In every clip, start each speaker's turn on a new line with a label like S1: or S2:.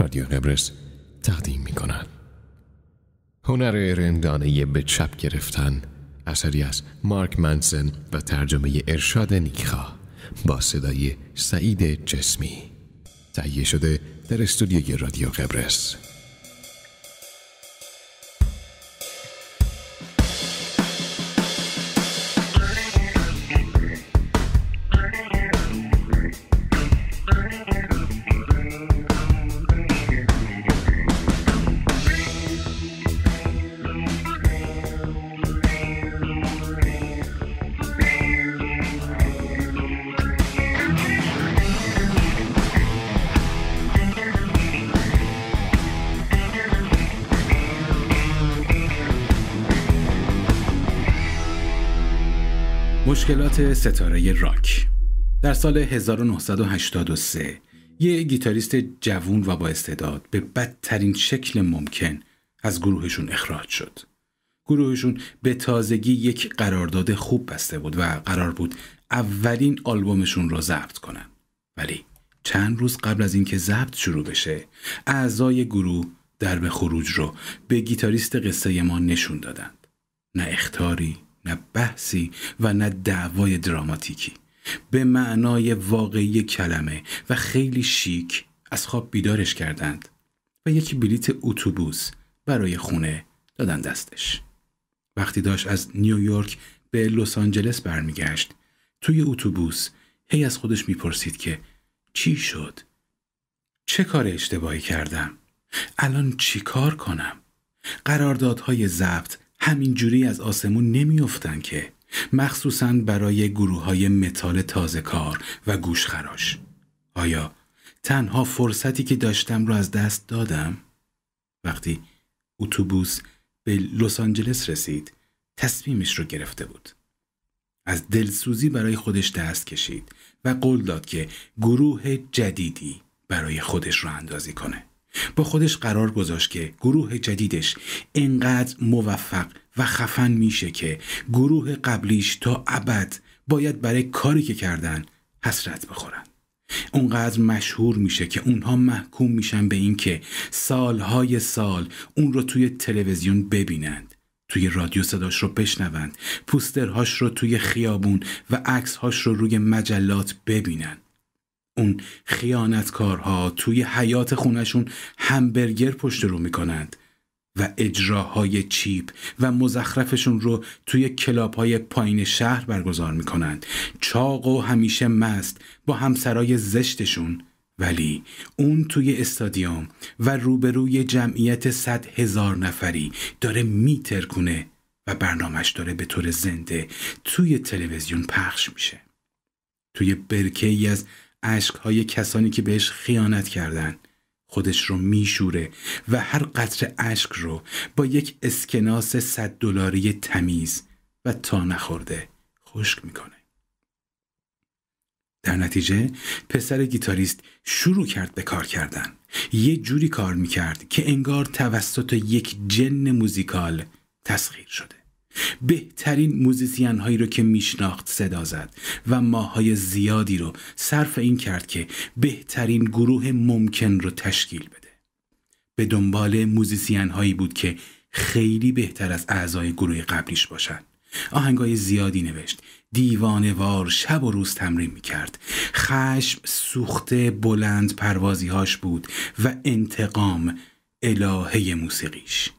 S1: رادیو قبرس تقدیم می کند هنر رندانه به چپ گرفتن اثری از مارک منسن و ترجمه ارشاد نیکخا با صدای سعید جسمی. تهیه شده در استودیوی رادیو قبرس.
S2: مشکلات ستاره راک در سال 1983 یه گیتاریست جوون و با استعداد به بدترین شکل ممکن از گروهشون اخراج شد. گروهشون به تازگی یک قرارداد خوب بسته بود و قرار بود اولین آلبومشون رو ضبط کنن. ولی چند روز قبل از اینکه ضبط شروع بشه اعضای گروه درب خروج رو به گیتاریست قصه ما نشون دادند. نه اختاری نه بحثی و نه دعوای دراماتیکی. به معنای واقعی کلمه و خیلی شیک از خواب بیدارش کردند و یک بلیت اتوبوس برای خونه دادن دستش. وقتی داشت از نیویورک به لس آنجلس برمیگشت توی اتوبوس هی از خودش می‌پرسید که چی شد؟ چه کار اشتباهی کردم؟ الان چی کار کنم؟ قراردادهای ضبط همینجوری از آسمون نمیافتن که مخصوصا برای گروه های متال تازه کار و گوشخراش آیا تنها فرصتی که داشتم رو از دست دادم؟ وقتی اتوبوس به لس آنجلس رسید تصمیمش رو گرفته بود. از دلسوزی برای خودش دست کشید و قول داد که گروه جدیدی برای خودش رو اندازی کنه. با خودش قرار گذاشت که گروه جدیدش انقدر موفق و خفن میشه که گروه قبلیش تا ابد باید برای کاری که کردن حسرت بخورن. اونقدر مشهور میشه که اونها محکوم میشن به اینکه سالهای سال اون رو توی تلویزیون ببینند توی رادیو صداش رو بشنوند پوسترهاش رو توی خیابون و عکسهاش رو روی مجلات ببینن اون خیانتکارها توی حیات خونشون همبرگر پشت رو می‌کنند و اجراهای چیپ و مزخرفشون رو توی کلاب های پایین شهر برگزار می‌کنند. چاق و همیشه مست با همسرای زشتشون. ولی اون توی استادیوم و روبروی جمعیت صد هزار نفری داره میترکونه و برنامهش داره به طور زنده توی تلویزیون پخش میشه. توی برکه ای از های کسانی که بهش خیانت کردن خودش رو میشوره و هر قطر اشک رو با یک اسکناس صد دلاری تمیز و تا نخورده خشک می‌کنه. در نتیجه پسر گیتاریست شروع کرد به کار کردن. یه جوری کار می‌کرد که انگار توسط یک جن موزیکال تسخیر شده. بهترین musician هایی رو که میشناخت صدا زد و ماهای زیادی رو صرف این کرد که بهترین گروه ممکن رو تشکیل بده. به دنبال musician هایی بود که خیلی بهتر از اعضای گروه قبلیش باشند آهنگای زیادی نوشت دیوانه وار شب و روز تمرین می‌کرد. خشم سوخت بلند پروازیهاش بود و انتقام الهه موسیقیش.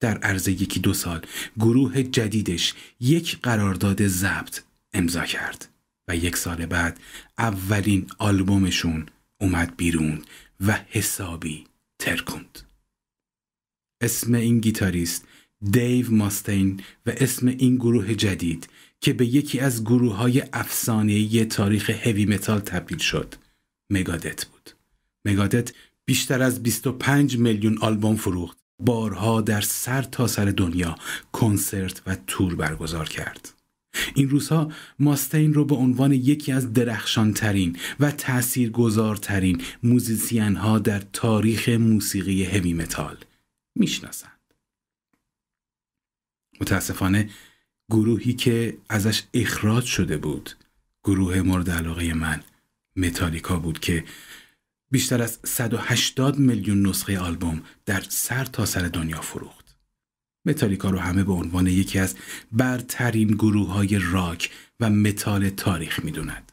S2: در عرض یکی دو سال گروه جدیدش یک قرارداد ضبط امضا کرد و یک سال بعد اولین آلبومشون اومد بیرون و حسابی ترکوند اسم این گیتاریست دیو ماستین و اسم این گروه جدید که به یکی از گروه های افسانه‌ای تاریخ هوی متال تبدیل شد مگادت بود. مگادت بیشتر از 25 میلیون آلبوم فروخت. بارها در سر تا سر دنیا کنسرت و تور برگزار کرد. این روزها ماستین رو به عنوان یکی از درخشانترین و تاثیرگذارترین musician ها در تاریخ موسیقی heavy metal می‌شناسند. متاسفانه گروهی که ازش اخراج شده بود گروه مورد علاقه من متالیکا بود که بیشتر از 180 میلیون نسخه آلبوم در سر تا سر دنیا فروخت. متالیکا رو همه به عنوان یکی از برترین گروه های راک و متال تاریخ می‌دوند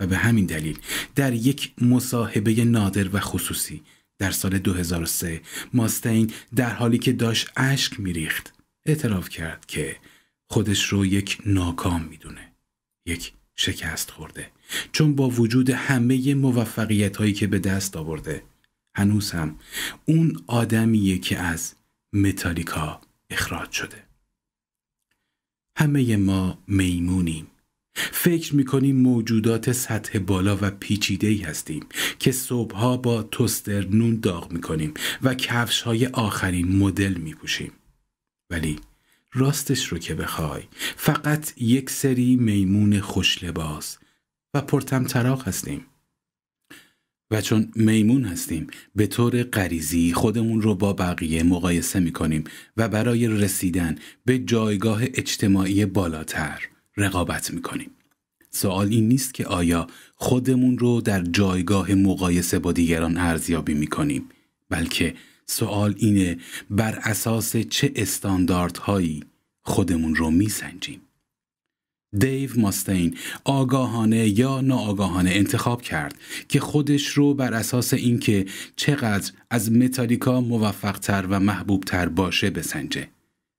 S2: و به همین دلیل در یک مصاحبه نادر و خصوصی در سال 2003 ماستین در حالی که داشت اشک میریخت اعتراف کرد که خودش رو یک ناکام می‌دونه یک شکست خورده چون با وجود همه موفقیت هایی که به دست آورده. هنوز هم اون آدمیه که از متالیکا اخراج شده. همه ما میمونیم. فکر می‌کنیم موجودات سطح بالا و پیچیده ای هستیم که صبحها با توستر نون داغ می‌کنیم و کفش های آخرین مدل میپوشیم. ولی راستش رو که بخوای فقط یک سری میمون خوش لباس و پرتم تراغ هستیم. و چون میمون هستیم به طور غریزی خودمون رو با بقیه مقایسه می‌کنیم و برای رسیدن به جایگاه اجتماعی بالاتر رقابت می‌کنیم. سوال این نیست که آیا خودمون رو در جایگاه مقایسه با دیگران ارزیابی می‌کنیم بلکه سوال اینه بر اساس چه استانداردهایی خودمون رو میسنجیم؟ دیو ماستین آگاهانه یا ناآگاهانه انتخاب کرد که خودش رو بر اساس اینکه چقدر از متالیکا موفقتر و محبوبتر باشه بسنجه.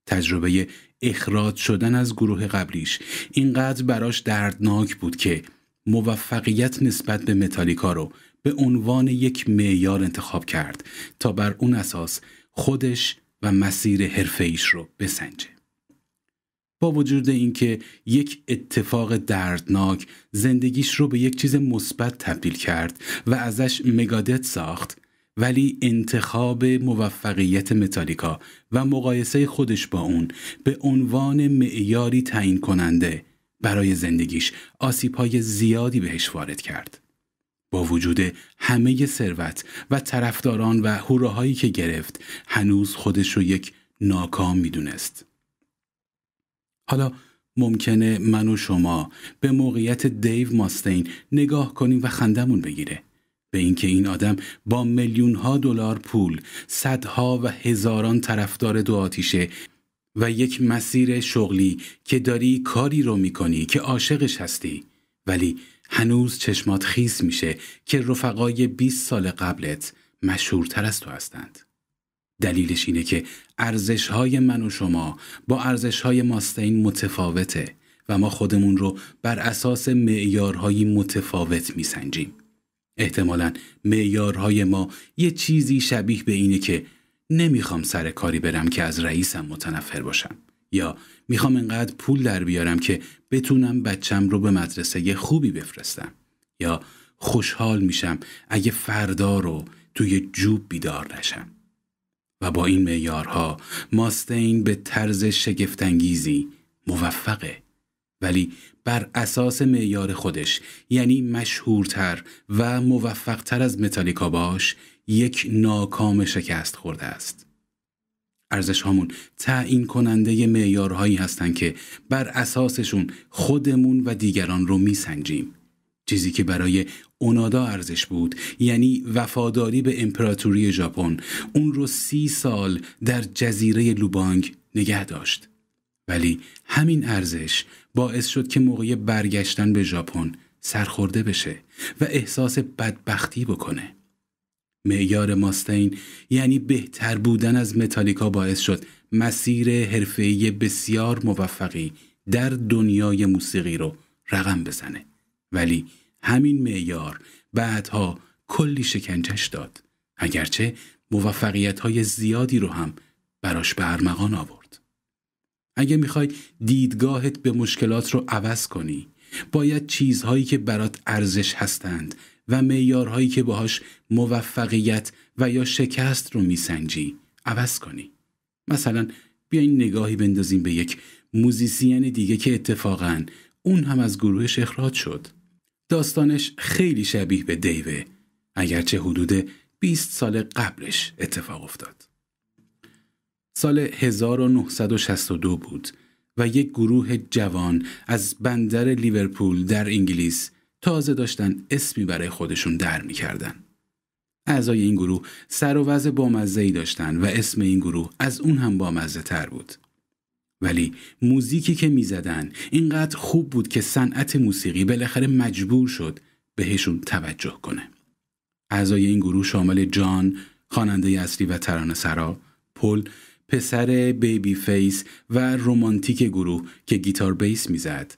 S2: تجربه اخراج شدن از گروه قبلیش اینقدر براش دردناک بود که موفقیت نسبت به متالیکا رو به عنوان یک معیار انتخاب کرد تا بر اون اساس خودش و مسیر حرفه رو بسنجه. با وجود اینکه یک اتفاق دردناک زندگیش رو به یک چیز مثبت تبدیل کرد و ازش مگادت ساخت ولی انتخاب موفقیت متالیکا و مقایسه خودش با اون به عنوان معیاری تعیین کننده برای زندگیش آسیبهای زیادی بهش وارد کرد. با وجود همه ثروت و طرفداران و هوراهایی که گرفت هنوز خودش رو یک ناکام می‌دونست. حالا ممکنه من و شما به موقعیت دیو ماستین نگاه کنیم و خندمون بگیره به اینکه این آدم با میلیون ها دلار پول، صدها و هزاران طرفدار دو آتیشه و یک مسیر شغلی که داری کاری رو می‌کنی که عاشقش هستی ولی هنوز چشمات خیس میشه که رفقای 20 سال قبلت مشهورتر از تو هستند. دلیلش اینه که ارزش های من و شما با ارزش های ماستین متفاوته و ما خودمون رو بر اساس معیارهایی متفاوت میسنجیم. احتمالا معیارهای ما یه چیزی شبیه به اینه که نمی‌خوام سر کاری برم که از رئیسم متنفر باشم یا می‌خوام انقدر پول در بیارم که بتونم بچم رو به مدرسه خوبی بفرستم یا خوشحال میشم اگه فردا رو توی جوب بیدار نشم و با این معیارها ماستین به طرز شگفتانگیزی موفقه. ولی بر اساس معیار خودش یعنی مشهورتر و موفقتر از متالیکا باش یک ناکام شکست خورده است. ارزش هامون تعیین کننده معیارهایی هستند که بر اساسشون خودمون و دیگران رو میسنجیم. چیزی که برای اونادا ارزش بود یعنی وفاداری به امپراتوری ژاپن. اون رو سی سال در جزیره لوبانگ نگه داشت. ولی همین ارزش باعث شد که موقع برگشتن به ژاپن سرخورده بشه و احساس بدبختی بکنه. معیار ماستین یعنی بهتر بودن از متالیکا باعث شد مسیر حرفه‌ای بسیار موفقی در دنیای موسیقی رو رقم بزنه. ولی همین معیار بعدها کلی شکنجش داد. اگرچه موفقیت های زیادی رو هم براش به ارمغان آورد. اگه می‌خوای دیدگاهت به مشکلات رو عوض کنی باید چیزهایی که برات ارزش هستند و معیارهایی که باهاش موفقیت و یا شکست رو میسنجی عوض کنی. مثلا بیاین نگاهی بندازیم به یک موزیسین دیگه که اتفاقا اون هم از گروهش اخراج شد داستانش خیلی شبیه به دیوه اگرچه حدود 20 سال قبلش اتفاق افتاد. سال 1962 بود و یک گروه جوان از بندر لیورپول در انگلیس تازه داشتن اسمی برای خودشون در می‌کردن. اعضای این گروه سر و وضع بامزه ای داشتن و اسم این گروه از اون هم بامزه تر بود. ولی موزیکی که می‌زدن اینقدر خوب بود که صنعت موسیقی بالاخره مجبور شد بهشون توجه کنه. اعضای این گروه شامل جان، خواننده اصلی و ترانه سرا، پل، پسر baby face و رومانتیک گروه که گیتار بیس می‌زد،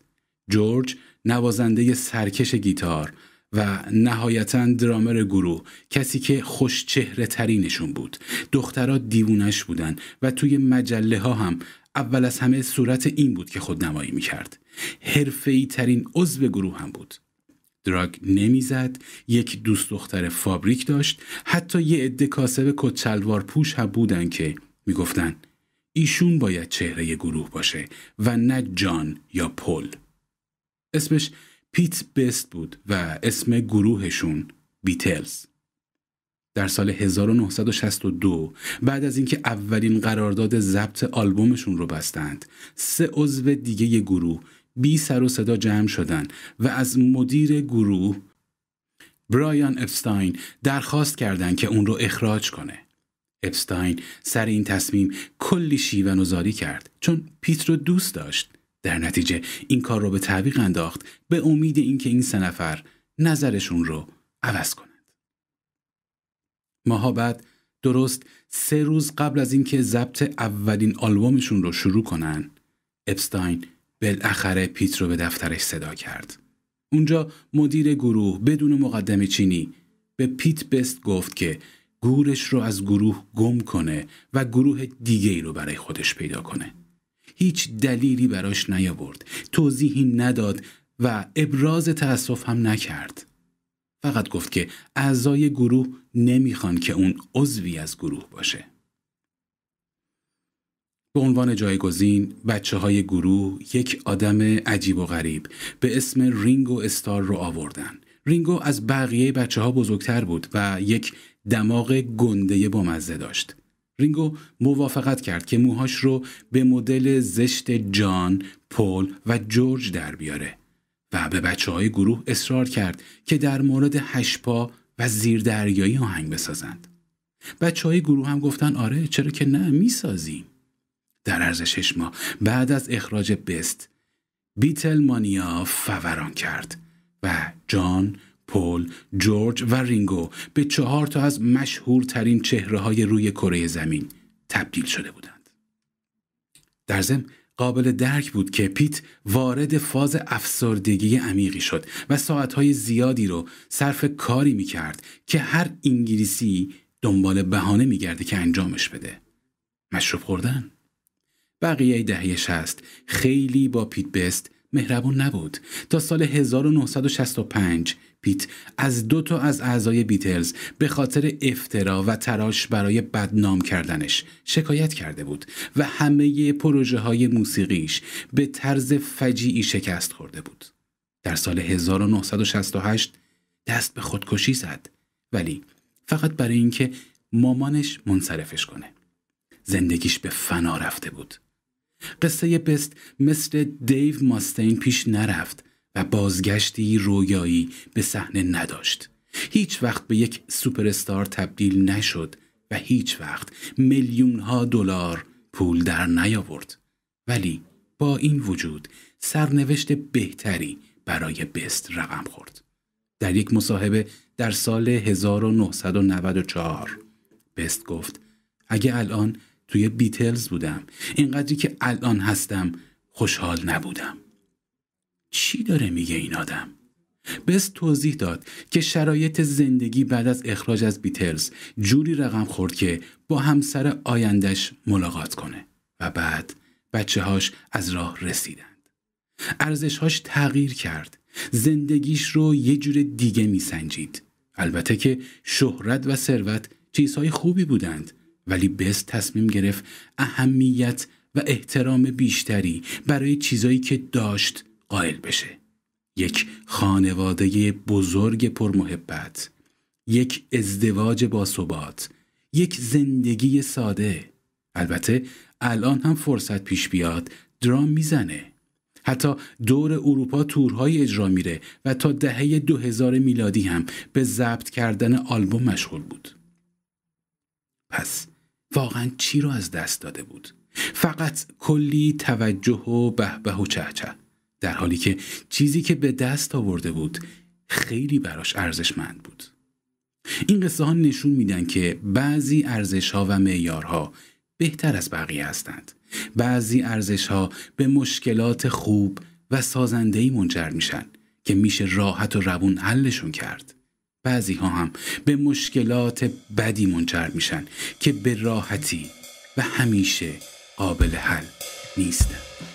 S2: جورج، نوازنده سرکش گیتار و نهایتا درامر گروه کسی که خوش چهره ترینشون بود دخترها دیوونش بودن و توی مجله ها هم اول از همه صورت اون بود که خود نمایی می‌کرد. حرفه‌ای ترین عضو گروه هم بود. دراگ نمی‌زد یک دوست دختر فابریک داشت. حتی یه عده کاسب کچلوار پوش هم بودن که می‌گفتن ایشون باید چهره گروه باشه و نه جان یا پل. اسمش پیت بست بود و اسم گروهشون بیتلز. در سال 1962 بعد از اینکه اولین قرارداد ضبط آلبومشون رو بستند سه عضو دیگه گروه بی سر و صدا جمع شدن و از مدیر گروه برایان اپستاین درخواست کردند که اون رو اخراج کنه اپستاین سر این تصمیم کلی شیون و کرد چون پیت رو دوست داشت در نتیجه این کار رو به تعویق انداخت به امید اینکه این سه نفر نظرشون رو عوض کنند. ماها بعد درست سه روز قبل از اینکه ضبط اولین آلبومشون رو شروع کنن اپستاین بالاخره پیت رو به دفترش صدا کرد. اونجا مدیر گروه بدون مقدم چینی به پیت بست گفت که گورش رو از گروه گم کنه و گروه دیگه ای رو برای خودش پیدا کنه. هیچ دلیلی براش نیاورد توضیحی نداد و ابراز تأسف هم نکرد فقط گفت که اعضای گروه نمی‌خوان که اون عضوی از گروه باشه. به عنوان جایگزین بچه های گروه یک آدم عجیب و غریب به اسم رینگو استار رو آوردن. رینگو از بقیه بچه ها بزرگتر بود و یک دماغ گنده بامزه داشت. رینگو موافقت کرد که موهاش رو به مدل زشت جان، پل و جورج در بیاره. و به بچه های گروه اصرار کرد که در مورد هشپا و زیردریایی آهنگ بسازند. بچه های گروه هم گفتن آره چرا که نه می‌سازیم. در عرض شش ماه بعد از اخراج بست بیتل مانیا فوران کرد و جان، پل، جورج و رینگو به چهار تا از مشهورترین چهره های روی کره زمین تبدیل شده بودند. در ضمن قابل درک بود که پیت وارد فاز افسردگی عمیقی شد و ساعتهای زیادی رو صرف کاری می کرد که هر انگلیسی دنبال بهانه می گرده که انجامش بده. مشروب خوردن. بقیه دهه شست خیلی با پیت بست مهربون نبود تا سال 1965 پیت از دو تا از اعضای بیتلز به خاطر افترا و تراش برای بدنام کردنش شکایت کرده بود و همه پروژه های موسیقیش به طرز فجیعی شکست خورده بود. در سال 1968 دست به خودکشی زد ولی فقط برای اینکه مامانش منصرفش کنه. زندگیش به فنا رفته بود. قصه بست مثل دیو ماستین پیش نرفت و بازگشتی رویایی به صحنه نداشت. هیچ وقت به یک سوپرستار تبدیل نشد و هیچ وقت میلیون ها دلار پول در نیاورد. ولی با این وجود سرنوشت بهتری برای بست رقم خورد. در یک مصاحبه در سال 1994 بست گفت اگه الان توی بیتلز بودم اینقدری که الان هستم خوشحال نبودم چی داره میگه این آدم؟ بس توضیح داد که شرایط زندگی بعد از اخراج از بیتلز جوری رقم خورد که با همسر آیندش ملاقات کنه و بعد بچه هاش از راه رسیدند. ارزشهاش تغییر کرد. زندگیش رو یه جور دیگه میسنجید. البته که شهرت و ثروت چیزهای خوبی بودند ولی بست تصمیم گرفت اهمیت و احترام بیشتری برای چیزایی که داشت قائل بشه. یک خانواده بزرگ پرمحبت یک ازدواج باثبات یک زندگی ساده. البته الان هم فرصت پیش بیاد درام می‌زنه. حتی دور اروپا تورهای اجرا میره و تا دهه 2000 میلادی هم به ضبط کردن آلبوم مشغول بود. پس واقعا چی رو از دست داده بود؟ فقط کلی توجه و بهبه و چهچه در حالی که چیزی که به دست آورده بود خیلی براش ارزشمند بود. این قصه ها نشون میدن که بعضی ارزش ها و معیارها بهتر از بقیه هستند. بعضی ارزش ها به مشکلات خوب و سازندهی منجر میشن که میشه راحت و روون حلشون کرد. بعضی ها هم به مشکلات بدی منجر میشن که به راحتی و همیشه قابل حل نیستند.